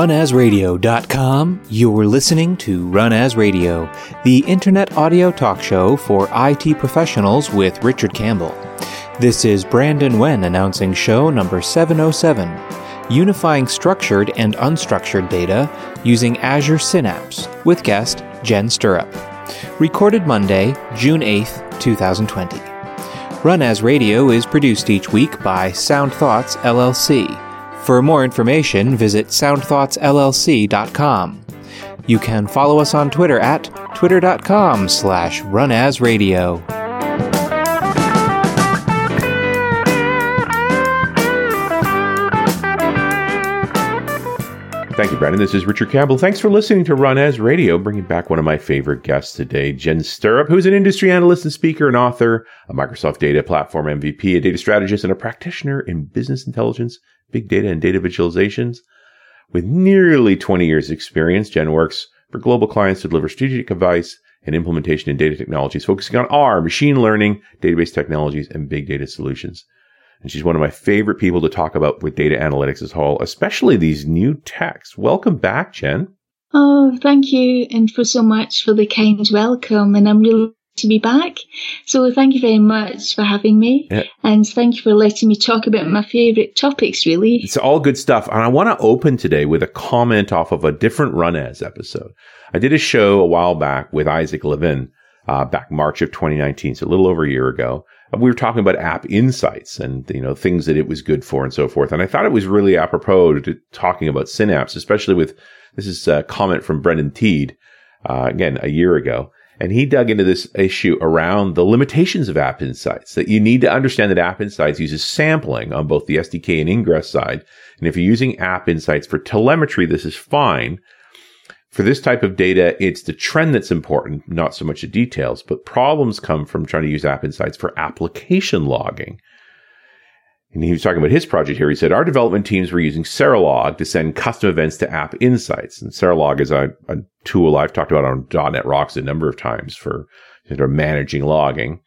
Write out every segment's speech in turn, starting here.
Runasradio.com, you're listening to Run As Radio, the internet audio talk show for IT professionals with Richard Campbell. This is Brandon Wen announcing show number 707, unifying structured and unstructured data using Azure Synapse, with guest Jen Stirrup. Recorded Monday, June 8th, 2020. Run As Radio is produced each week by Sound Thoughts LLC. For more information, visit soundthoughtsllc.com. You can follow us on Twitter at twitter.com slash runasradio. Thank you, Brandon. This is Richard Campbell. Thanks for listening to Run As Radio, bringing back one of my favorite guests today, Jen Stirrup, who's an industry analyst and speaker and author, a Microsoft Data Platform MVP, a data strategist, and a practitioner in business intelligence big data and data visualizations. With nearly 20 years experience, Jen works for global clients to deliver strategic advice and implementation in data technologies, focusing on R, machine learning, database technologies, and big data solutions. And she's one of my favorite people to talk about with data analytics as a whole, especially these new techs. Welcome back, Jen. Oh, thank you, and for so much for the kind welcome. And I'm really to be back. So thank you very much for having me. Yeah. And thank you for letting me talk about my favourite topics, really. It's all good stuff. And I want to open today with a comment off of a different Run As episode. I did a show a while back with Isaac Levin, uh, back March of 2019, so a little over a year ago. We were talking about app insights and, you know, things that it was good for and so forth. And I thought it was really apropos to talking about Synapse, especially with, this is a comment from Brendan Teed, uh, again, a year ago. And he dug into this issue around the limitations of App Insights, that you need to understand that App Insights uses sampling on both the SDK and ingress side. And if you're using App Insights for telemetry, this is fine. For this type of data, it's the trend that's important, not so much the details, but problems come from trying to use App Insights for application logging. And he was talking about his project here. He said, our development teams were using Serilog to send custom events to App Insights. And Serilog is a, a tool I've talked about on .NET Rocks a number of times for sort of managing logging.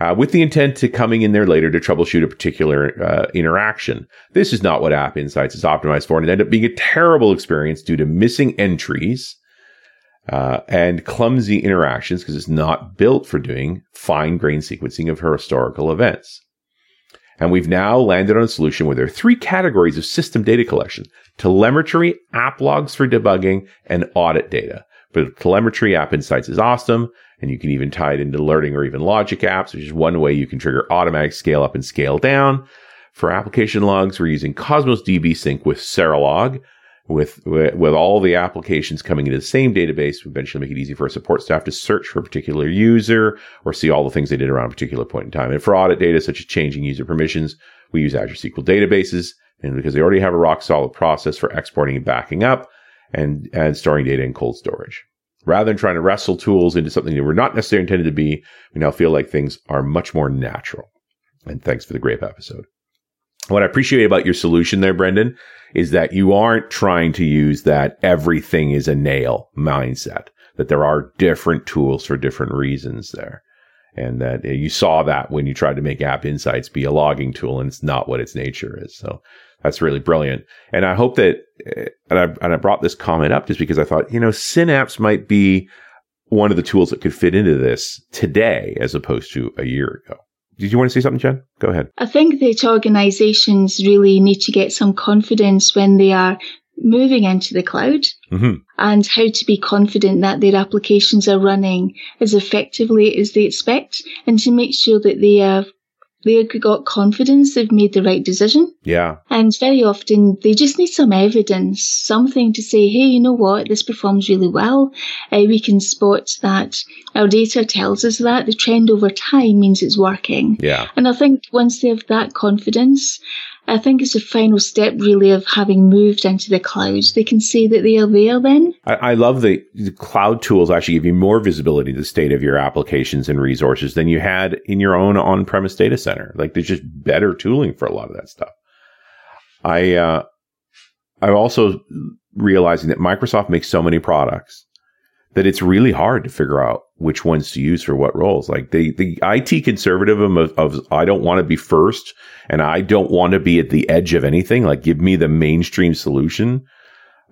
Uh, with the intent to coming in there later to troubleshoot a particular uh, interaction. This is not what App Insights is optimized for, and it ended up being a terrible experience due to missing entries uh, and clumsy interactions because it's not built for doing fine grained sequencing of historical events. And we've now landed on a solution where there are three categories of system data collection telemetry, app logs for debugging, and audit data. But telemetry app insights is awesome. And you can even tie it into alerting or even logic apps, which is one way you can trigger automatic scale up and scale down. For application logs, we're using Cosmos DB Sink with Serilog, with, with, with all the applications coming into the same database, we eventually make it easy for support staff to search for a particular user or see all the things they did around a particular point in time. And for audit data, such as changing user permissions, we use Azure SQL databases. And because they already have a rock solid process for exporting and backing up and, and storing data in cold storage. Rather than trying to wrestle tools into something that were not necessarily intended to be, we now feel like things are much more natural. And thanks for the great episode. What I appreciate about your solution there, Brendan, is that you aren't trying to use that everything is a nail mindset, that there are different tools for different reasons there. And that eh, you saw that when you tried to make App Insights be a logging tool and it's not what its nature is. So that's really brilliant. And I hope that, eh, and I, and I brought this comment up just because I thought, you know, Synapse might be one of the tools that could fit into this today as opposed to a year ago. Did you want to say something, Jen? Go ahead. I think that organisations really need to get some confidence when they are moving into the cloud mm-hmm. and how to be confident that their applications are running as effectively as they expect and to make sure that they have they've got confidence they've made the right decision. Yeah. And very often they just need some evidence, something to say, hey, you know what, this performs really well. Uh, we can spot that our data tells us that the trend over time means it's working. Yeah. And I think once they have that confidence, I think it's the final step really of having moved into the cloud. They can see that they are there then. I, I love the, the, cloud tools actually give you more visibility to the state of your applications and resources than you had in your own on-premise data center. Like there's just better tooling for a lot of that stuff. I, uh, I'm also realizing that Microsoft makes so many products that it's really hard to figure out which ones to use for what roles. Like the, the IT conservatism of, of I don't want to be first and I don't want to be at the edge of anything. Like give me the mainstream solution.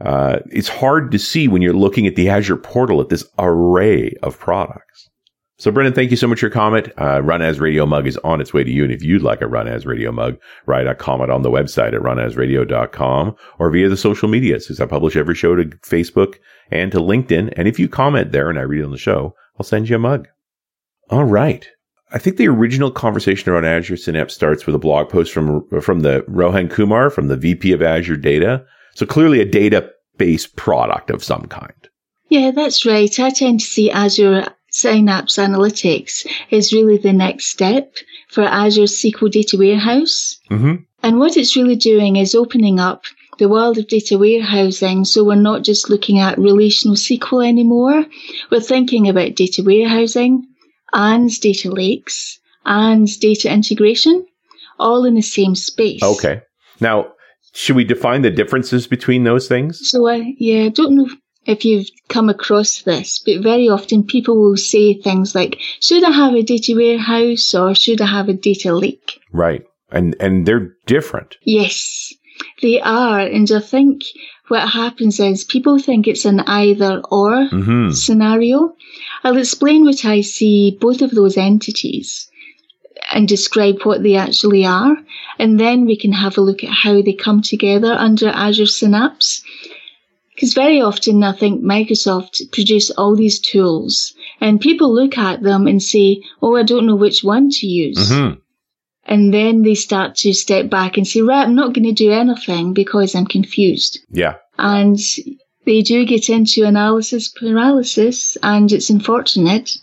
uh, it's hard to see when you're looking at the Azure portal at this array of products. So, Brendan, thank you so much for your comment. Uh, Run As Radio mug is on its way to you. And if you'd like a Run As Radio mug, write a comment on the website at runasradio.com or via the social medias, because I publish every show to Facebook and to LinkedIn. And if you comment there and I read it on the show, I'll send you a mug. All right. I think the original conversation around Azure Synapse starts with a blog post from, from the Rohan Kumar from the VP of Azure Data. So clearly a database product of some kind. Yeah, that's right. I tend to see Azure Synapse Analytics is really the next step for Azure SQL Data Warehouse. Mm-hmm. And what it's really doing is opening up the world of data warehousing. So we're not just looking at relational SQL anymore. We're thinking about data warehousing and data lakes and data integration all in the same space. Okay. Now, should we define the differences between those things? So, uh, yeah, I don't know if you've come across this, but very often people will say things like, should I have a data warehouse or should I have a data lake? Right. And, and they're different. Yes. They are. And I think what happens is people think it's an either or mm-hmm. scenario. I'll explain what I see both of those entities and describe what they actually are. And then we can have a look at how they come together under Azure Synapse. Because very often I think Microsoft produce all these tools and people look at them and say, oh, I don't know which one to use. Mm-hmm. And then they start to step back and say, right, I'm not going to do anything because I'm confused. Yeah. And they do get into analysis paralysis and it's unfortunate.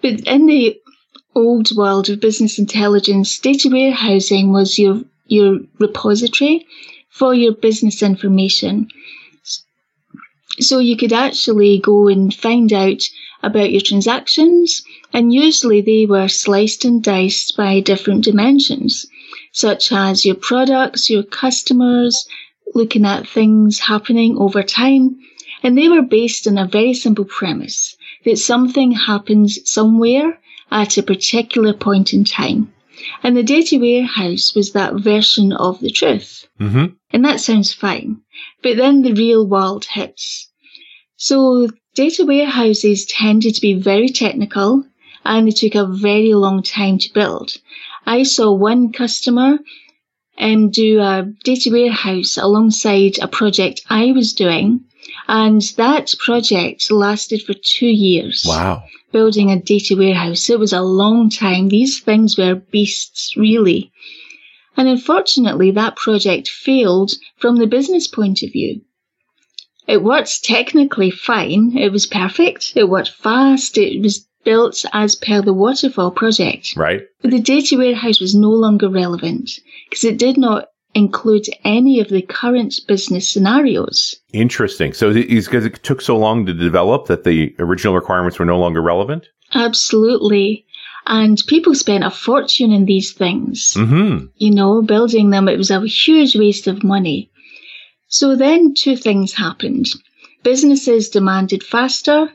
But in the old world of business intelligence, data warehousing was your, your repository for your business information. So you could actually go and find out about your transactions, and usually they were sliced and diced by different dimensions, such as your products, your customers, looking at things happening over time, and they were based on a very simple premise that something happens somewhere at a particular point in time. And the data warehouse was that version of the truth. Mm-hmm. And that sounds fine. But then the real world hits. So data warehouses tended to be very technical and they took a very long time to build. I saw one customer um, do a data warehouse alongside a project I was doing. And that project lasted for two years. Wow. Building a data warehouse. It was a long time. These things were beasts, really. And unfortunately, that project failed from the business point of view. It worked technically fine. It was perfect. It worked fast. It was built as per the waterfall project. Right. But the data warehouse was no longer relevant because it did not include any of the current business scenarios. Interesting. So it's because it took so long to develop that the original requirements were no longer relevant? Absolutely. And people spent a fortune in these things. Mm-hmm. You know, building them, it was a huge waste of money. So then two things happened. Businesses demanded faster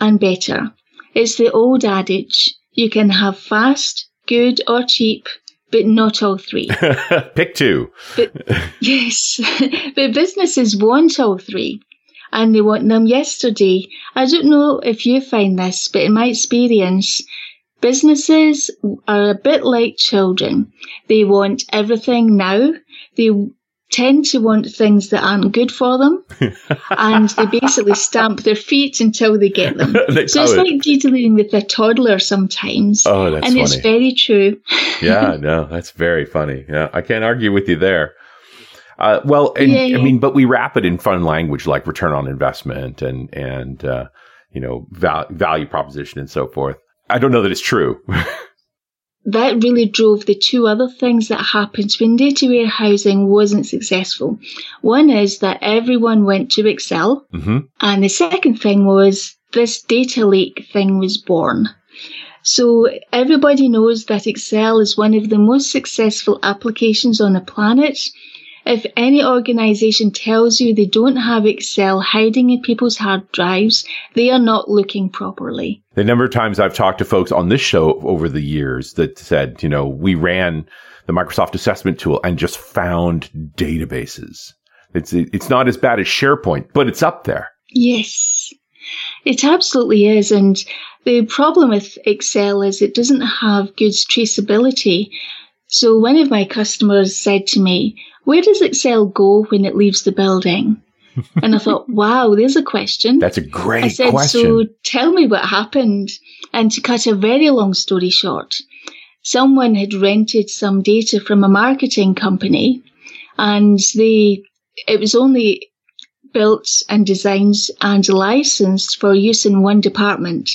and better. It's the old adage, you can have fast, good or cheap, but not all three. Pick two. But, yes, but businesses want all three and they want them yesterday. I don't know if you find this, but in my experience, businesses are a bit like children. They want everything now. They tend to want things that aren't good for them, and they basically stamp their feet until they get them. they so it's like dealing with a toddler sometimes. Oh, that's funny. and funny. it's very true. yeah, no, that's very funny. Yeah, I can't argue with you there. Uh, well, and, yeah, yeah. I mean, but we wrap it in fun language like return on investment and and uh, you know val- value proposition and so forth. I don't know that it's true. that really drove the two other things that happened when data warehousing wasn't successful. One is that everyone went to Excel, mm-hmm. and the second thing was this data lake thing was born. So everybody knows that Excel is one of the most successful applications on the planet. If any organization tells you they don't have Excel hiding in people's hard drives, they are not looking properly. The number of times I've talked to folks on this show over the years that said, you know, we ran the Microsoft assessment tool and just found databases It's it's not as bad as SharePoint, but it's up there. Yes, it absolutely is. And the problem with Excel is it doesn't have good traceability. So one of my customers said to me, Where does Excel go when it leaves the building? and I thought, wow, there's a question. That's a great I said, question. So tell me what happened. And to cut a very long story short, someone had rented some data from a marketing company and they, it was only built and designed and licensed for use in one department.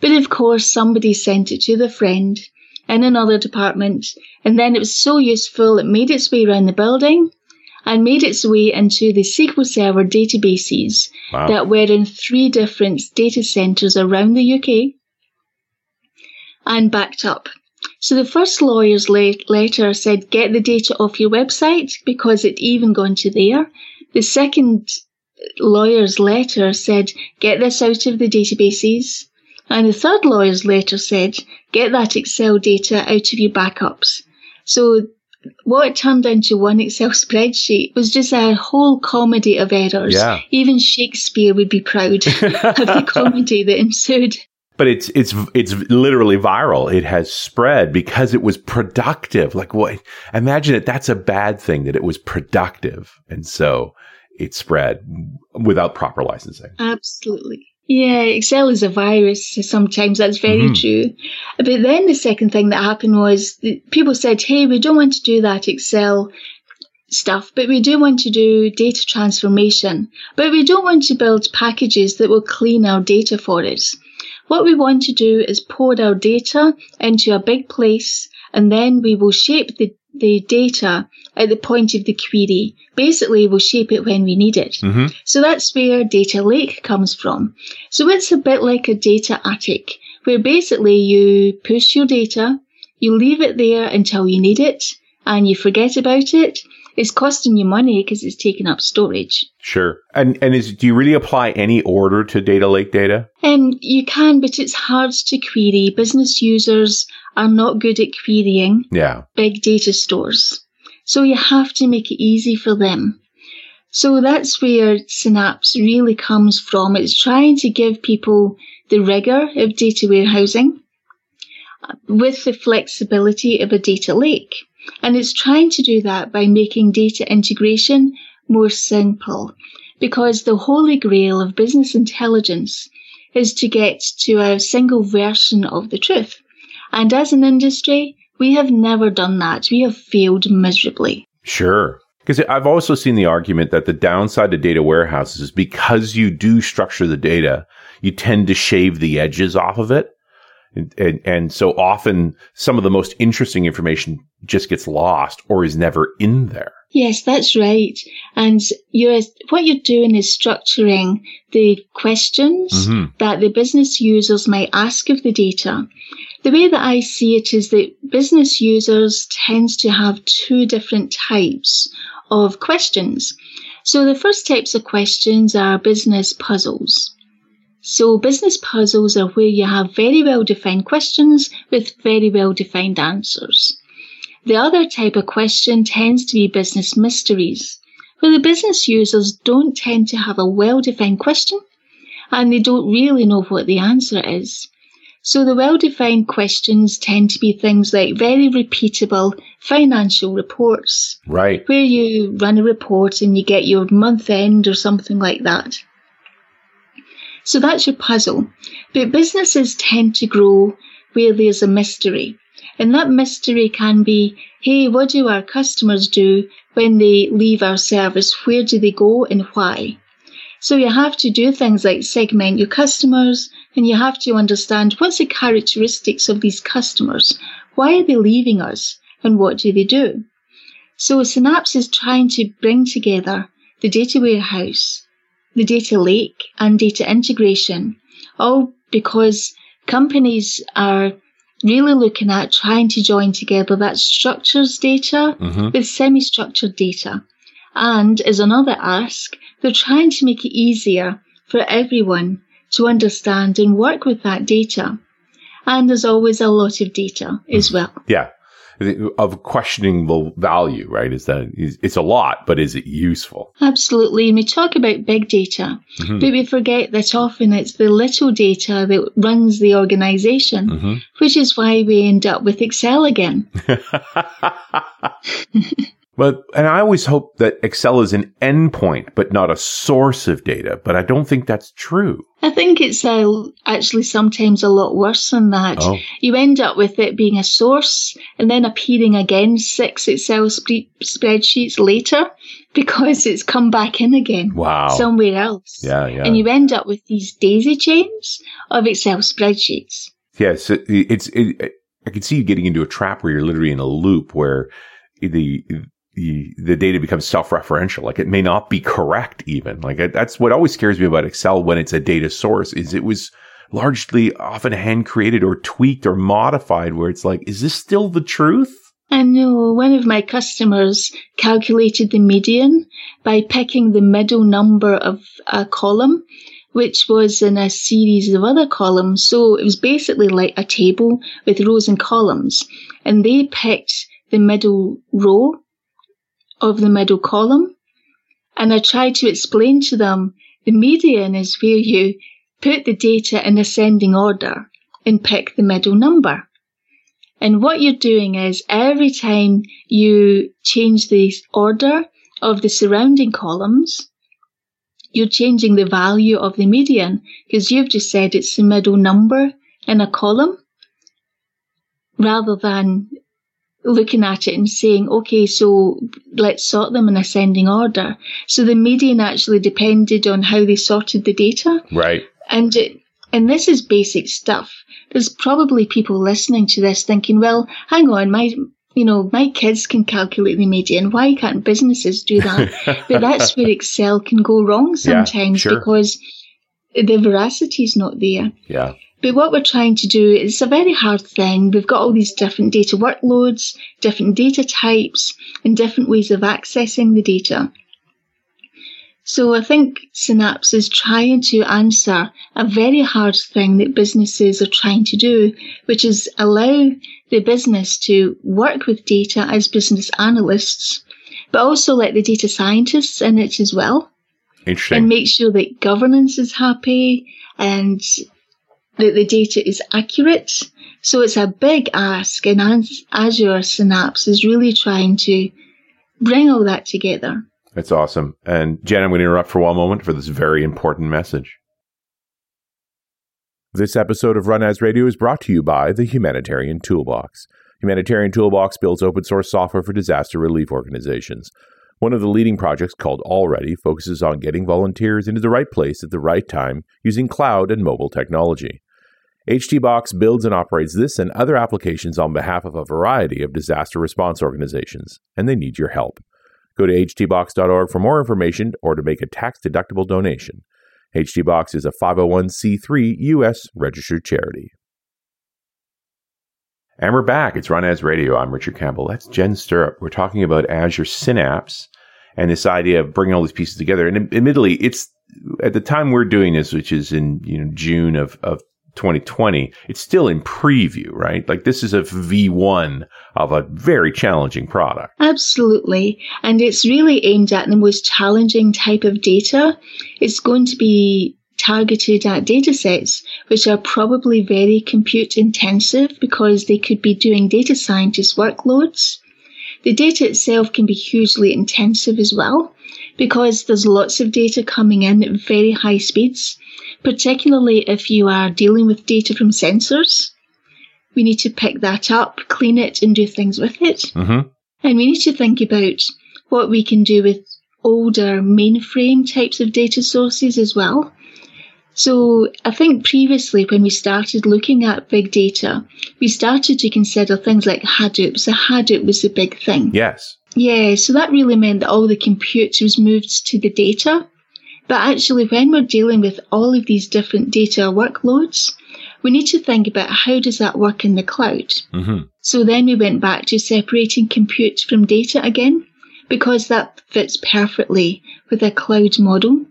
But of course, somebody sent it to the friend in another department, and then it was so useful it made its way around the building and made its way into the SQL Server databases wow. that were in three different data centers around the UK and backed up. So the first lawyer's letter said, get the data off your website because it even gone to there. The second lawyer's letter said, get this out of the databases. And the third lawyer's letter said, get that Excel data out of your backups. So what turned into one Excel spreadsheet was just a whole comedy of errors. Yeah. Even Shakespeare would be proud of the comedy that ensued. But it's it's it's literally viral. It has spread because it was productive. Like what? Imagine it. That's a bad thing that it was productive, and so it spread without proper licensing. Absolutely. Yeah, Excel is a virus sometimes. That's very mm-hmm. true. But then the second thing that happened was people said, hey, we don't want to do that Excel stuff, but we do want to do data transformation. But we don't want to build packages that will clean our data for us. What we want to do is pour our data into a big place and then we will shape the, the data at the point of the query. Basically, we'll shape it when we need it. Mm-hmm. So that's where data lake comes from. So it's a bit like a data attic where basically you push your data, you leave it there until you need it and you forget about it it's costing you money because it's taking up storage. Sure. And and is do you really apply any order to data lake data? Um, you can, but it's hard to query. Business users are not good at querying yeah. big data stores. So you have to make it easy for them. So that's where Synapse really comes from. It's trying to give people the rigor of data warehousing with the flexibility of a data lake. And it's trying to do that by making data integration more simple because the holy grail of business intelligence is to get to a single version of the truth. And as an industry, we have never done that. We have failed miserably. Sure. Because I've also seen the argument that the downside to data warehouses is because you do structure the data, you tend to shave the edges off of it. And, and, and, so often some of the most interesting information just gets lost or is never in there. Yes, that's right. And you're, what you're doing is structuring the questions mm-hmm. that the business users might ask of the data. The way that I see it is that business users tends to have two different types of questions. So the first types of questions are business puzzles. So business puzzles are where you have very well defined questions with very well defined answers. The other type of question tends to be business mysteries, where the business users don't tend to have a well defined question and they don't really know what the answer is. So the well defined questions tend to be things like very repeatable financial reports. Right. Where you run a report and you get your month end or something like that. So that's your puzzle. But businesses tend to grow where there's a mystery. And that mystery can be, hey, what do our customers do when they leave our service? Where do they go and why? So you have to do things like segment your customers and you have to understand what's the characteristics of these customers? Why are they leaving us and what do they do? So Synapse is trying to bring together the data warehouse, the data lake and data integration, all because companies are really looking at trying to join together that structures data mm-hmm. with semi-structured data. And as another ask, they're trying to make it easier for everyone to understand and work with that data. And there's always a lot of data as well. Yeah. Of questionable value, right? Is that it's a lot, but is it useful? Absolutely. And we talk about big data, mm-hmm. but we forget that often it's the little data that runs the organization, mm-hmm. which is why we end up with Excel again. But, and I always hope that Excel is an endpoint, but not a source of data. But I don't think that's true. I think it's uh, actually sometimes a lot worse than that. Oh. You end up with it being a source and then appearing again six Excel sp- spreadsheets later because it's come back in again. Wow. Somewhere else. Yeah, yeah. And you end up with these daisy chains of Excel spreadsheets. Yes, it's, it, I can see you getting into a trap where you're literally in a loop where the the, the data becomes self-referential. Like it may not be correct even. Like that's what always scares me about Excel when it's a data source is it was largely often hand created or tweaked or modified where it's like, is this still the truth? I know one of my customers calculated the median by picking the middle number of a column, which was in a series of other columns. So it was basically like a table with rows and columns. And they picked the middle row of the middle column. And I tried to explain to them the median is where you put the data in ascending order and pick the middle number. And what you're doing is every time you change the order of the surrounding columns, you're changing the value of the median because you've just said it's the middle number in a column rather than looking at it and saying, okay, so let's sort them in ascending order. So the median actually depended on how they sorted the data. Right. And it, and this is basic stuff. There's probably people listening to this thinking, well, hang on, my you know, my kids can calculate the median. Why can't businesses do that? but that's where Excel can go wrong sometimes yeah, sure. because the veracity is not there. Yeah. But what we're trying to do is a very hard thing. We've got all these different data workloads, different data types, and different ways of accessing the data. So I think Synapse is trying to answer a very hard thing that businesses are trying to do, which is allow the business to work with data as business analysts, but also let the data scientists in it as well. Interesting. And make sure that governance is happy and that the data is accurate. So it's a big ask, and Azure Synapse is really trying to bring all that together. That's awesome. And Jen, I'm going to interrupt for one moment for this very important message. This episode of Run As Radio is brought to you by the Humanitarian Toolbox. Humanitarian Toolbox builds open source software for disaster relief organizations. One of the leading projects, called allReady, focuses on getting volunteers into the right place at the right time using cloud and mobile technology. HTBox builds and operates this and other applications on behalf of a variety of disaster response organizations, and they need your help. Go to htbox.org for more information or to make a tax deductible donation. HTBox is a 501c3 U.S. registered charity. And we're back. It's Run As Radio. I'm Richard Campbell. That's Jen Stirrup. We're talking about Azure Synapse and this idea of bringing all these pieces together. And admittedly, it's at the time we're doing this, which is in you know June of, of 2020, it's still in preview, right? Like this is a V1 of a very challenging product. Absolutely. And it's really aimed at the most challenging type of data. It's going to be targeted at data sets which are probably very compute intensive because they could be doing data scientist workloads. The data itself can be hugely intensive as well because there's lots of data coming in at very high speeds particularly if you are dealing with data from sensors. We need to pick that up, clean it, and do things with it. Mm-hmm. And we need to think about what we can do with older mainframe types of data sources as well. So I think previously when we started looking at big data, we started to consider things like Hadoop. So Hadoop was the big thing. Yes. Yeah, so that really meant that all the compute was moved to the data. But actually, when we're dealing with all of these different data workloads, we need to think about how does that work in the cloud. Mm-hmm. So then we went back to separating compute from data again, because that fits perfectly with a cloud model.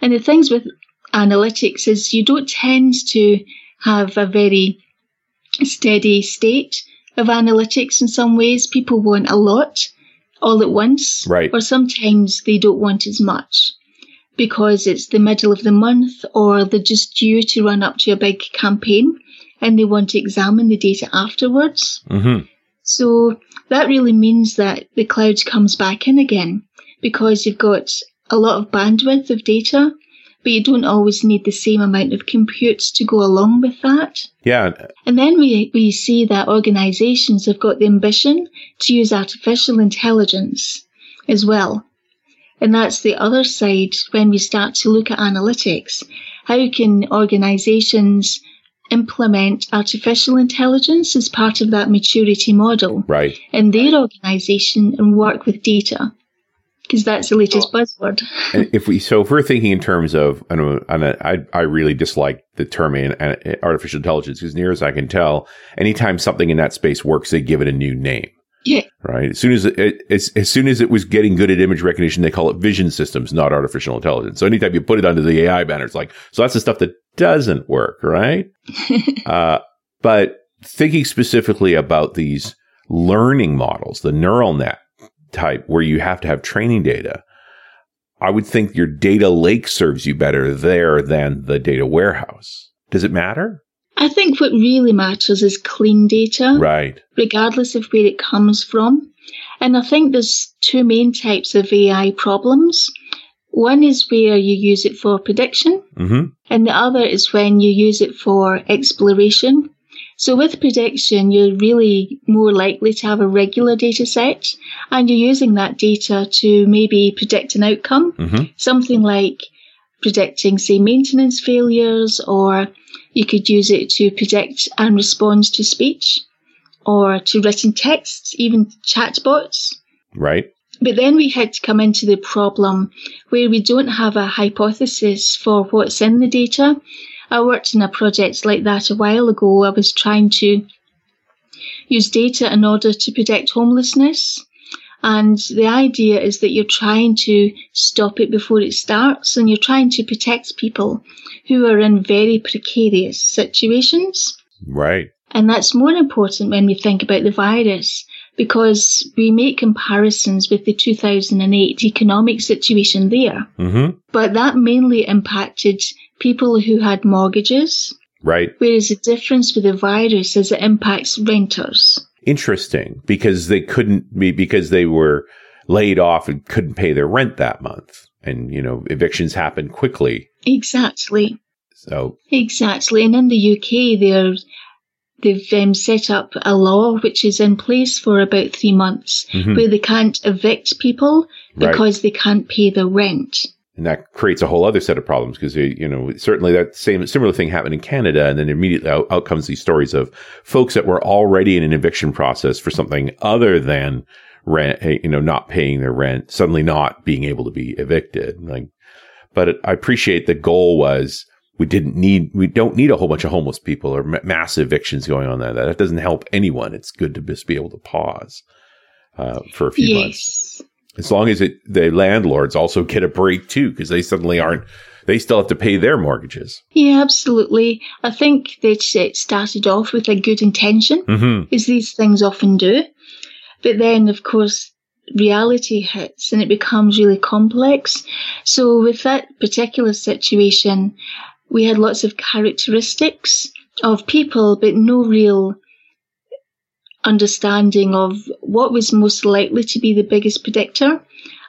And the things with analytics is you don't tend to have a very steady state of analytics in some ways. People want a lot all at once. Right. Or sometimes they don't want as much because it's the middle of the month or they're just due to run up to a big campaign and they want to examine the data afterwards. Mm-hmm. So that really means that the cloud comes back in again because you've got a lot of bandwidth of data, but you don't always need the same amount of compute to go along with that. Yeah. And then we, we see that organizations have got the ambition to use artificial intelligence as well. And that's the other side when we start to look at analytics. How can organizations implement artificial intelligence as part of that maturity model right. in their organization and work with data? Because that's the latest buzzword. and if we, so if we're thinking in terms of, I know, I, I really dislike the term artificial intelligence because near as I can tell, anytime something in that space works, they give it a new name. Yeah. Right. As soon as it, as, as soon as it was getting good at image recognition, they call it vision systems, not artificial intelligence. So anytime you put it under the AI banner, it's like, so that's the stuff that doesn't work. Right. uh, but thinking specifically about these learning models, the neural net type where you have to have training data, I would think your data lake serves you better there than the data warehouse. Does it matter? I think what really matters is clean data. Right. Regardless of where it comes from. And I think there's two main types of AI problems. One is where you use it for prediction, mm-hmm. and the other is when you use it for exploration. So with prediction, you're really more likely to have a regular data set, and you're using that data to maybe predict an outcome, mm-hmm. something like predicting, say, maintenance failures or you could use it to predict and respond to speech or to written texts, even chatbots. Right. But then we had to come into the problem where we don't have a hypothesis for what's in the data. I worked in a project like that a while ago. I was trying to use data in order to predict homelessness. And the idea is that you're trying to stop it before it starts and you're trying to protect people who are in very precarious situations. Right. And that's more important when we think about the virus because we make comparisons with the 2008 economic situation there. Mm-hmm. But that mainly impacted people who had mortgages. Right. Whereas the difference with the virus is it impacts renters interesting because they couldn't be because they were laid off and couldn't pay their rent that month. And, you know, evictions happen quickly. Exactly. So exactly. And in the UK, they're, they've um, set up a law which is in place for about three months mm-hmm. where they can't evict people because right. they can't pay the rent and that creates a whole other set of problems because you know certainly that same similar thing happened in Canada, and then immediately out, out, comes these stories of folks that were already in an eviction process for something other than rent, you know, not paying their rent, suddenly not being able to be evicted. Like, but it, I appreciate the goal was we didn't need we don't need a whole bunch of homeless people or ma- massive evictions going on there. That doesn't help anyone. It's good to just be able to pause uh, for a few yes. months as long as it, the landlords also get a break too, because they suddenly aren't, they still have to pay their mortgages. Yeah, absolutely. I think that it started off with a good intention, mm-hmm. as these things often do. But then, of course, reality hits and it becomes really complex. So with that particular situation, we had lots of characteristics of people, but no real understanding of what was most likely to be the biggest predictor.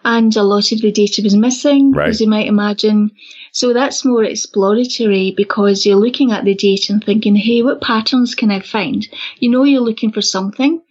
And a lot of the data was missing, right. as you might imagine. So that's more exploratory because you're looking at the data and thinking, hey, what patterns can I find? You know, you're looking for something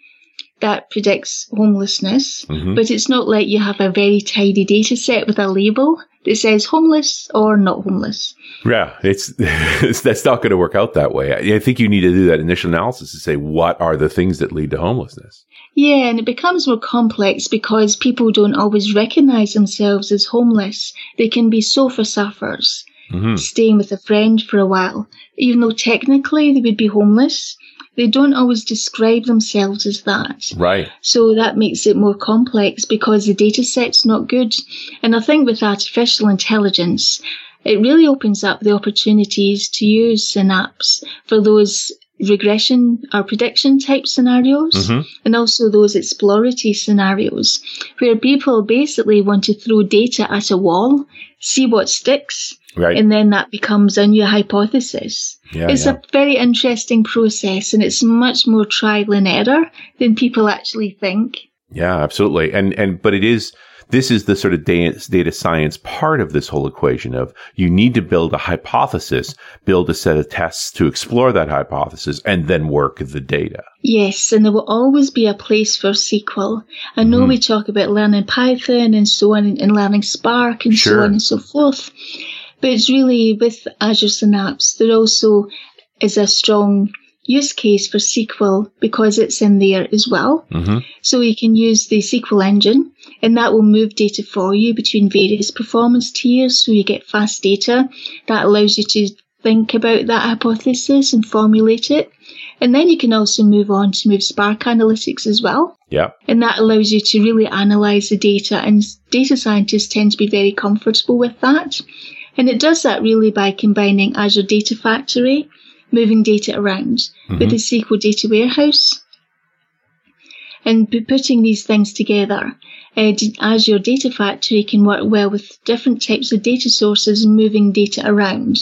that predicts homelessness, mm-hmm. but it's not like you have a very tidy data set with a label that says homeless or not homeless. Yeah, it's, it's that's not going to work out that way. I think you need to do that initial analysis to say what are the things that lead to homelessness. Yeah, and it becomes more complex because people don't always recognize themselves as homeless. They can be sofa surfers, mm-hmm. staying with a friend for a while, even though technically they would be homeless. They don't always describe themselves as that. Right. So that makes it more complex because the data set's not good. And I think with artificial intelligence, it really opens up the opportunities to use synapse for those regression or prediction type scenarios mm-hmm. and also those exploratory scenarios where people basically want to throw data at a wall, see what sticks, right. and then that becomes a new hypothesis. Yeah, it's yeah. a very interesting process and it's much more trial and error than people actually think. Yeah, absolutely. And and but it is this is the sort of data science part of this whole equation of you need to build a hypothesis, build a set of tests to explore that hypothesis, and then work the data. Yes, and there will always be a place for SQL. I know mm-hmm. we talk about learning Python and so on, and learning Spark and sure. so on and so forth. But it's really with Azure Synapse, there also is a strong use case for SQL because it's in there as well. Mm-hmm. So you can use the SQL engine and that will move data for you between various performance tiers so you get fast data. That allows you to think about that hypothesis and formulate it. And then you can also move on to move Spark Analytics as well. Yeah. And that allows you to really analyze the data and data scientists tend to be very comfortable with that. And it does that really by combining Azure Data Factory moving data around mm-hmm. with the SQL data warehouse. And putting these things together, uh, your Data Factory can work well with different types of data sources and moving data around.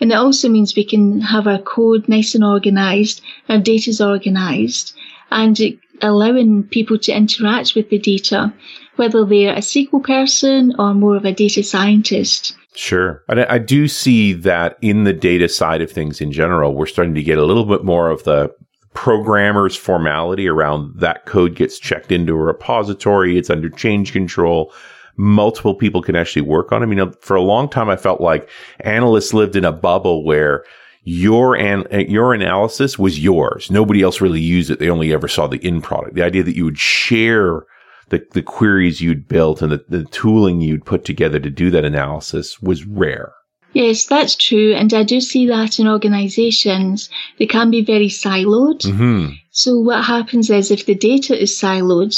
And it also means we can have our code nice and organized, our data is organized, and allowing people to interact with the data, whether they're a SQL person or more of a data scientist. Sure. And I, do see that in the data side of things in general, we're starting to get a little bit more of the programmer's formality around that code gets checked into a repository. It's under change control. Multiple people can actually work on it. I mean, for a long time, I felt like analysts lived in a bubble where your an, your analysis was yours. Nobody else really used it. They only ever saw the end product. The idea that you would share the, the queries you'd built and the, the tooling you'd put together to do that analysis was rare. Yes, that's true. And I do see that in organizations. They can be very siloed. Mm-hmm. So what happens is if the data is siloed,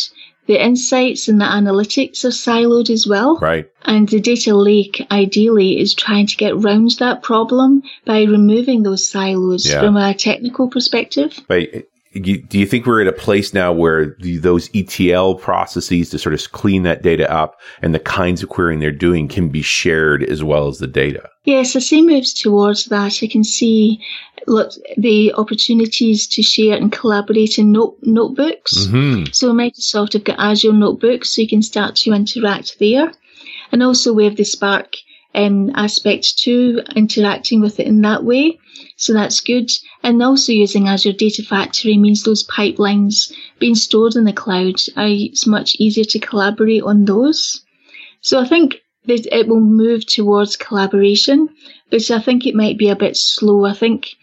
the insights and the analytics are siloed as well. Right. And the data lake ideally is trying to get around that problem by removing those silos yeah. from a technical perspective. Right do you think we're at a place now where the, those ETL processes to sort of clean that data up and the kinds of querying they're doing can be shared as well as the data? Yes, I see moves towards that. I can see look, the opportunities to share and collaborate in note, notebooks. Mm-hmm. So Microsoft have got Azure notebooks, so you can start to interact there. And also we have the Spark um, aspect too, interacting with it in that way. So that's good. And also using Azure Data Factory means those pipelines being stored in the cloud, it's much easier to collaborate on those. So I think that it will move towards collaboration, but I think it might be a bit slow. I think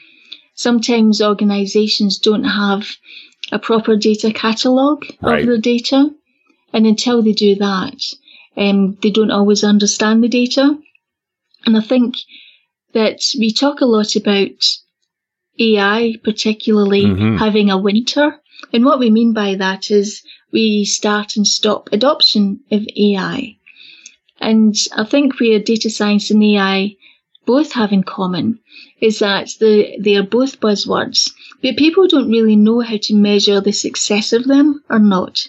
sometimes organizations don't have a proper data catalog right. of their data. And until they do that, um, they don't always understand the data. And I think that we talk a lot about AI, particularly mm-hmm. having a winter. And what we mean by that is we start and stop adoption of AI. And I think where data science and AI both have in common is that the, they are both buzzwords, but people don't really know how to measure the success of them or not.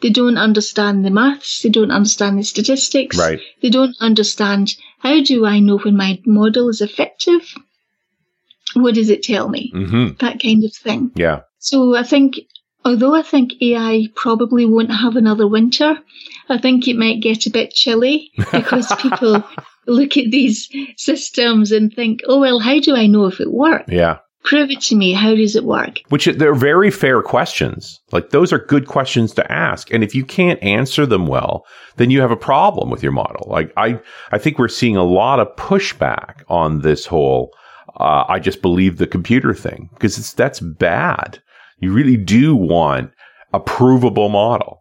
They don't understand the maths. They don't understand the statistics. Right. They don't understand how do I know when my model is effective? What does it tell me? Mm-hmm. That kind of thing. Yeah. So I think, although I think AI probably won't have another winter, I think it might get a bit chilly because people look at these systems and think, oh, well, how do I know if it works? Yeah. Prove it to me. How does it work? Which they're very fair questions. Like those are good questions to ask. And if you can't answer them well, then you have a problem with your model. Like I, I think we're seeing a lot of pushback on this whole, uh, I just believe the computer thing because it's, that's bad. You really do want a provable model.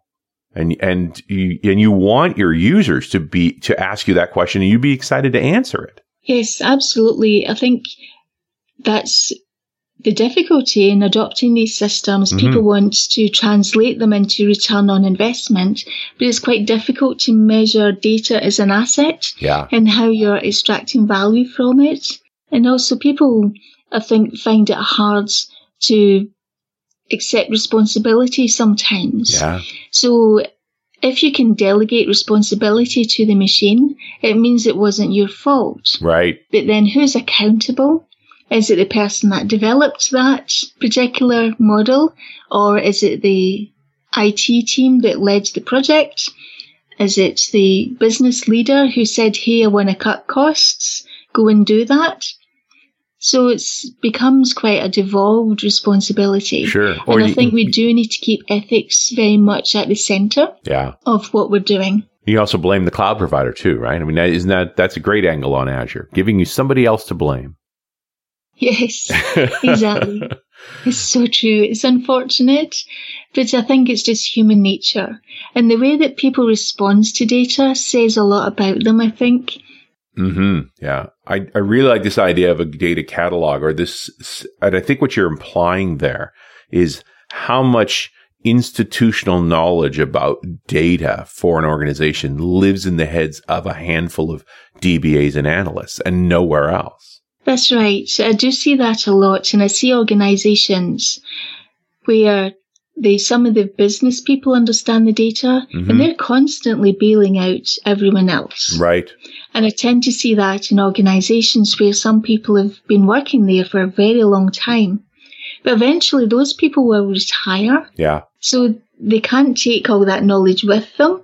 And, and you, and you want your users to be, to ask you that question and you'd be excited to answer it. Yes, absolutely. I think that's the difficulty in adopting these systems, mm-hmm. people want to translate them into return on investment, but it's quite difficult to measure data as an asset yeah. and how you're extracting value from it. And also people I think, find it hard to accept responsibility sometimes. Yeah. So if you can delegate responsibility to the machine, it means it wasn't your fault. Right. But then who's accountable? Is it the person that developed that particular model or is it the IT team that led the project? Is it the business leader who said, Hey, I want to cut costs? Go and do that. So it becomes quite a devolved responsibility. Sure. Or and I think we do need to keep ethics very much at the center yeah. of what we're doing. You also blame the cloud provider too, right? I mean, isn't that that's a great angle on Azure, giving you somebody else to blame. Yes, exactly. it's so true. It's unfortunate, but I think it's just human nature. And the way that people respond to data says a lot about them, I think. Hmm. Yeah. I I really like this idea of a data catalog, or this, and I think what you're implying there is how much institutional knowledge about data for an organization lives in the heads of a handful of DBAs and analysts, and nowhere else. That's right. I do see that a lot, and I see organizations where they some of the business people understand the data mm-hmm. and they're constantly bailing out everyone else. Right. And I tend to see that in organizations where some people have been working there for a very long time. But eventually those people will retire. Yeah. So they can't take all that knowledge with them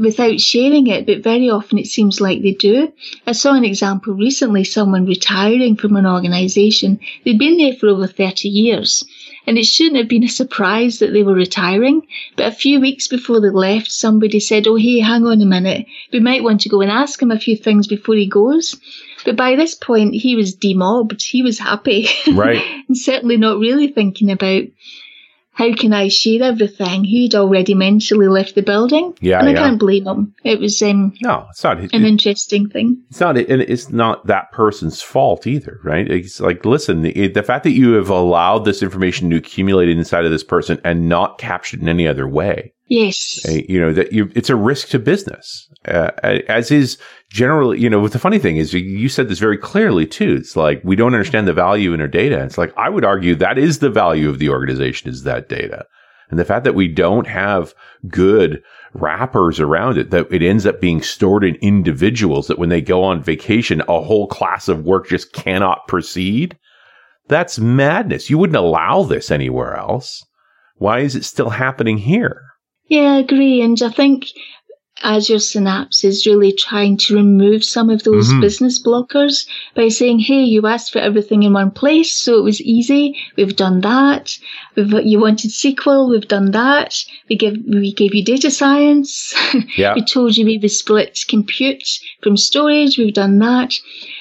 without sharing it, but very often it seems like they do. I saw an example recently, someone retiring from an organisation. They'd been there for over 30 years and it shouldn't have been a surprise that they were retiring. But a few weeks before they left, somebody said, Oh, hey, hang on a minute. We might want to go and ask him a few things before he goes. But by this point, he was demobbed. He was happy. Right. and certainly not really thinking about how can I share everything? He'd already mentally left the building. Yeah, and I yeah. can't blame him. It was um, no, it's not an it, interesting thing. It's not, and it's not that person's fault either, right? It's like, listen, the, the fact that you have allowed this information to accumulate inside of this person and not captured in any other way Yes. You know, that you, it's a risk to business, uh, as is generally, you know, the funny thing is you said this very clearly too. It's like, we don't understand the value in our data. It's like, I would argue that is the value of the organization is that data. And the fact that we don't have good wrappers around it, that it ends up being stored in individuals that when they go on vacation, a whole class of work just cannot proceed. That's madness. You wouldn't allow this anywhere else. Why is it still happening here? Yeah, I agree. And I think Azure Synapse is really trying to remove some of those mm-hmm. business blockers by saying, "Hey, you asked for everything in one place, so it was easy. We've done that. We've, you wanted SQL, we've done that. We give we gave you data science. Yeah. we told you we would split compute from storage. We've done that.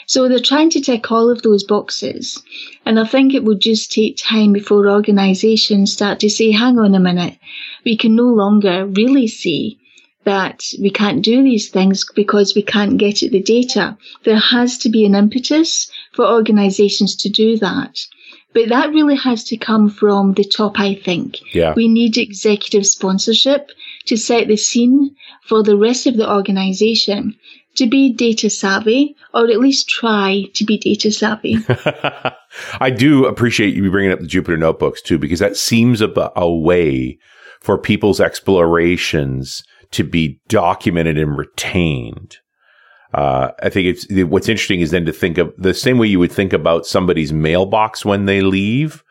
So they're trying to tick all of those boxes, and I think it will just take time before organisations start to say, "Hang on a minute." we can no longer really see that we can't do these things because we can't get at the data. There has to be an impetus for organizations to do that. But that really has to come from the top, I think. Yeah. We need executive sponsorship to set the scene for the rest of the organization to be data savvy or at least try to be data savvy. I do appreciate you bringing up the Jupyter notebooks too, because that seems a, a way for people's explorations to be documented and retained. Uh, I think what's interesting is then to think of the same way you would think about somebody's mailbox when they leave.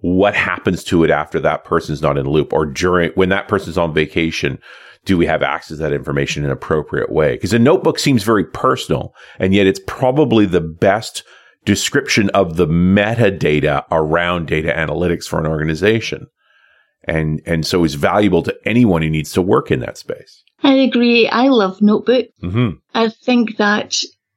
What happens to it after that person's not in the loop or during when that person's on vacation? Do we have access to that information in an appropriate way? Because a notebook seems very personal and yet it's probably the best description of the metadata around data analytics for an organization and and so is valuable to anyone who needs to work in that space. I agree. I love Notebook. Mm-hmm. I think that,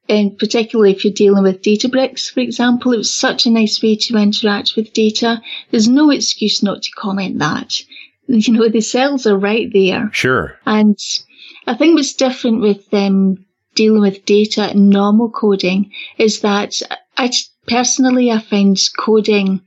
and particularly if you're dealing with Databricks, for example, it was such a nice way to interact with data. There's no excuse not to comment that. You know, the cells are right there. Sure. And I think what's different with um, dealing with data and normal coding is that I personally I find coding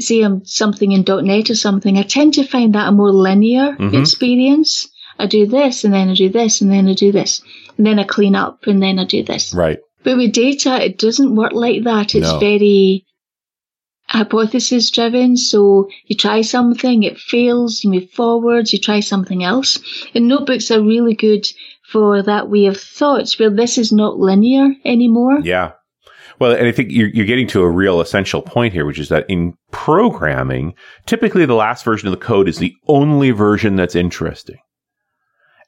say I'm something in .NET or something, I tend to find that a more linear mm-hmm. experience. I do this and then I do this and then I do this and then I clean up and then I do this. Right. But with data, it doesn't work like that. It's no. very hypothesis driven. So you try something, it fails, you move forwards, you try something else. And notebooks are really good for that way of thought where this is not linear anymore. Yeah. Well, and I think you're, you're getting to a real essential point here, which is that in programming, typically the last version of the code is the only version that's interesting.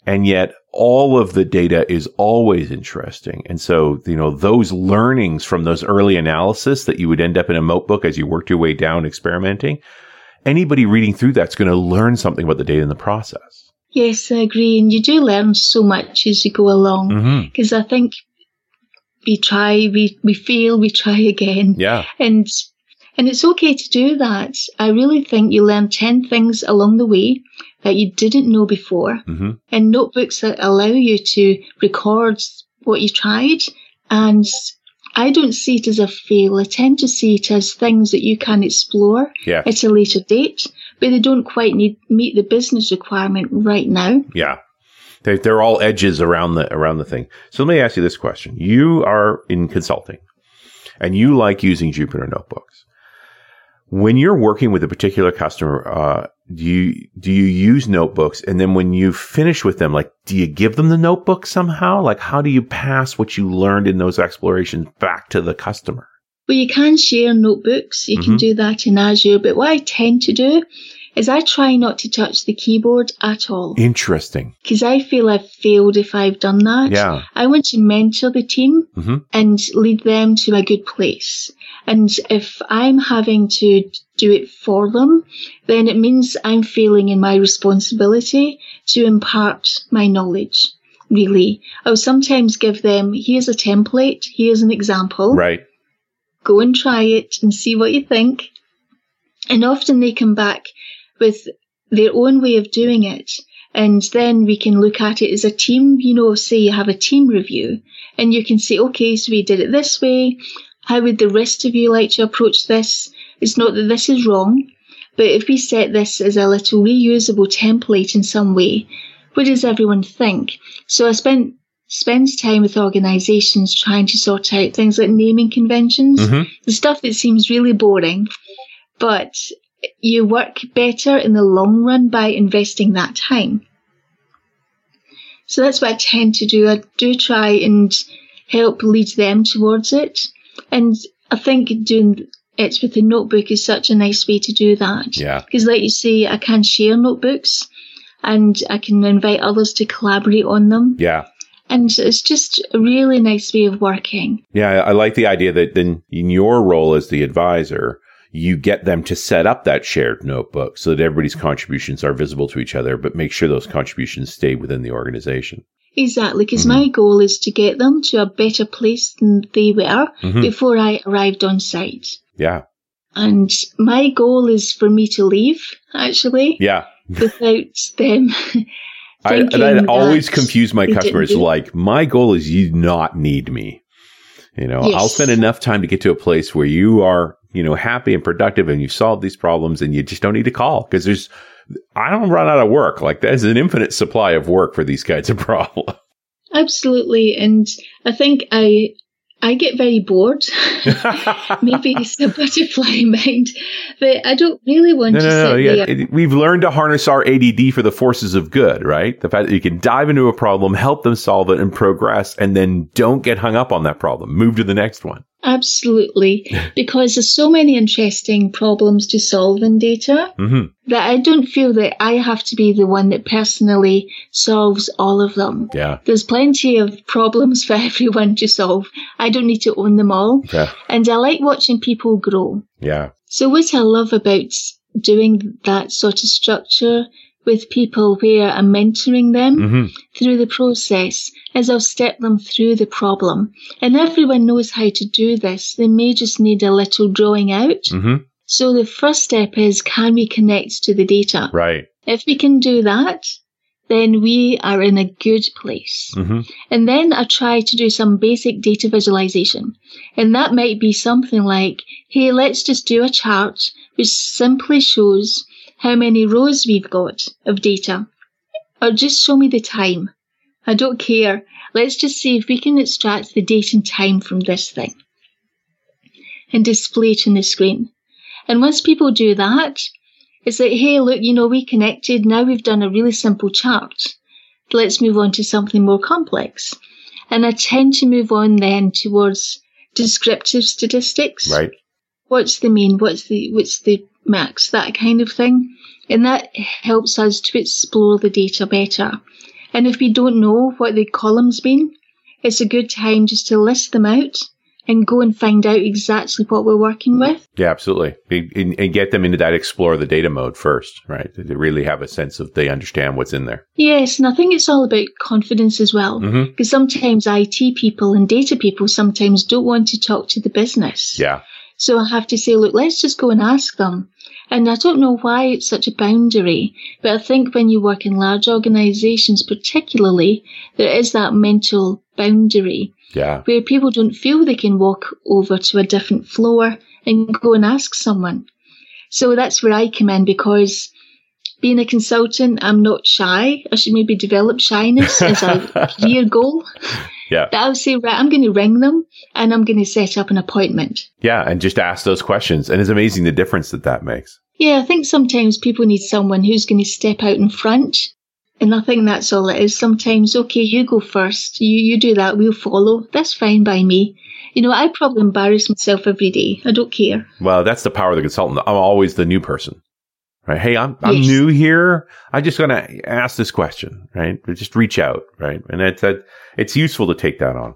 And yet all of the data is always interesting. And so, you know, those learnings from those early analysis that you would end up in a notebook as you worked your way down experimenting, anybody reading through that's going to learn something about the data in the process. Yes, I agree. And you do learn so much as you go along. Because mm-hmm. I think we try, we, we fail, we try again. Yeah. And, and it's okay to do that. I really think you learn 10 things along the way that you didn't know before. Mm-hmm. And notebooks that allow you to record what you tried. And I don't see it as a fail. I tend to see it as things that you can explore yeah. at a later date, but they don't quite need meet the business requirement right now. Yeah. They, they're all edges around the around the thing. So let me ask you this question: You are in consulting, and you like using Jupyter notebooks. When you're working with a particular customer, uh, do you do you use notebooks? And then when you finish with them, like, do you give them the notebook somehow? Like, how do you pass what you learned in those explorations back to the customer? Well, you can share notebooks. You mm-hmm. can do that in Azure. But what I tend to do is I try not to touch the keyboard at all. Interesting. Because I feel I've failed if I've done that. Yeah. I want to mentor the team mm-hmm. and lead them to a good place. And if I'm having to do it for them, then it means I'm failing in my responsibility to impart my knowledge. Really. I'll sometimes give them, here's a template, here's an example. Right. Go and try it and see what you think. And often they come back with their own way of doing it. And then we can look at it as a team, you know, say you have a team review and you can say, okay, so we did it this way. How would the rest of you like to approach this? It's not that this is wrong, but if we set this as a little reusable template in some way, what does everyone think? So I spent spends time with organizations trying to sort out things like naming conventions, mm-hmm. the stuff that seems really boring, but you work better in the long run by investing that time. So that's what I tend to do. I do try and help lead them towards it. And I think doing it with a notebook is such a nice way to do that. Yeah. Because like you say, I can share notebooks and I can invite others to collaborate on them. Yeah. And it's just a really nice way of working. Yeah, I like the idea that then in your role as the advisor, you get them to set up that shared notebook so that everybody's contributions are visible to each other, but make sure those contributions stay within the organization. Exactly, because mm-hmm. my goal is to get them to a better place than they were mm-hmm. before I arrived on site. Yeah. And my goal is for me to leave, actually. Yeah. without them. I, and I always confuse my customers like, my goal is you do not need me. You know, yes. I'll spend enough time to get to a place where you are you know, happy and productive and you solve these problems and you just don't need to call because there's, I don't run out of work. Like there's an infinite supply of work for these kinds of problems. Absolutely. And I think I, I get very bored. Maybe it's a butterfly mind, but I don't really want no, to no, no, yeah. There. We've learned to harness our ADD for the forces of good, right? The fact that you can dive into a problem, help them solve it and progress, and then don't get hung up on that problem. Move to the next one. Absolutely. because there's so many interesting problems to solve in data mm-hmm. that I don't feel that I have to be the one that personally solves all of them. Yeah. There's plenty of problems for everyone to solve. I don't need to own them all. Yeah. And I like watching people grow. Yeah. So what I love about doing that sort of structure with people where I'm mentoring them mm-hmm. through the process as I'll step them through the problem. And everyone knows how to do this. They may just need a little drawing out. Mm-hmm. So the first step is can we connect to the data? Right. If we can do that, then we are in a good place. Mm-hmm. And then I try to do some basic data visualization. And that might be something like, hey, let's just do a chart which simply shows how many rows we've got of data. Or just show me the time. I don't care. Let's just see if we can extract the date and time from this thing and display it on the screen. And once people do that, it's like, hey, look, you know, we connected. Now we've done a really simple chart. Let's move on to something more complex. And I tend to move on then towards descriptive statistics. Right. What's the mean? What's the, what's the max? That kind of thing. And that helps us to explore the data better. And if we don't know what the columns mean, it's a good time just to list them out and go and find out exactly what we're working with. Yeah, absolutely. And, and, get them into that explore the data mode first, right? To really have a sense of they understand what's in there. Yes, and I think it's all about confidence as well. Mm-hmm. Because sometimes IT people and data people sometimes don't want to talk to the business. Yeah. So I have to say, look, let's just go and ask them. And I don't know why it's such a boundary, but I think when you work in large organizations, particularly, there is that mental boundary yeah. Where people don't feel they can walk over to a different floor and go and ask someone. So that's where I come in because being a consultant, I'm not shy. I should maybe develop shyness as a career goal. Yeah. But I'll say, right, I'm going to ring them and I'm going to set up an appointment. Yeah. And just ask those questions. And it's amazing the difference that that makes. Yeah. I think sometimes people need someone who's going to step out in front and I think that's all it is. Sometimes, okay, you go first. You, you do that. We'll follow. That's fine by me. You know, I probably embarrass myself every day. I don't care. Well, that's the power of the consultant. I'm always the new person, right? Hey, I'm, I'm yes. new here. I'm just going to ask this question, right? Just reach out, right? And it's, that it's useful to take that on.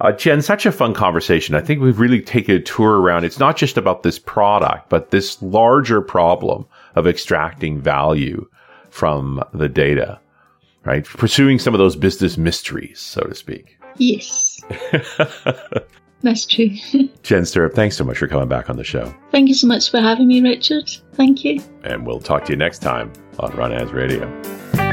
Uh, Jen, such a fun conversation. I think we've really taken a tour around. It's not just about this product, but this larger problem of extracting value from the data, right? Pursuing some of those business mysteries, so to speak. Yes. That's true. Jen Stirrup, thanks so much for coming back on the show. Thank you so much for having me, Richard. Thank you. And we'll talk to you next time on RunAs Radio.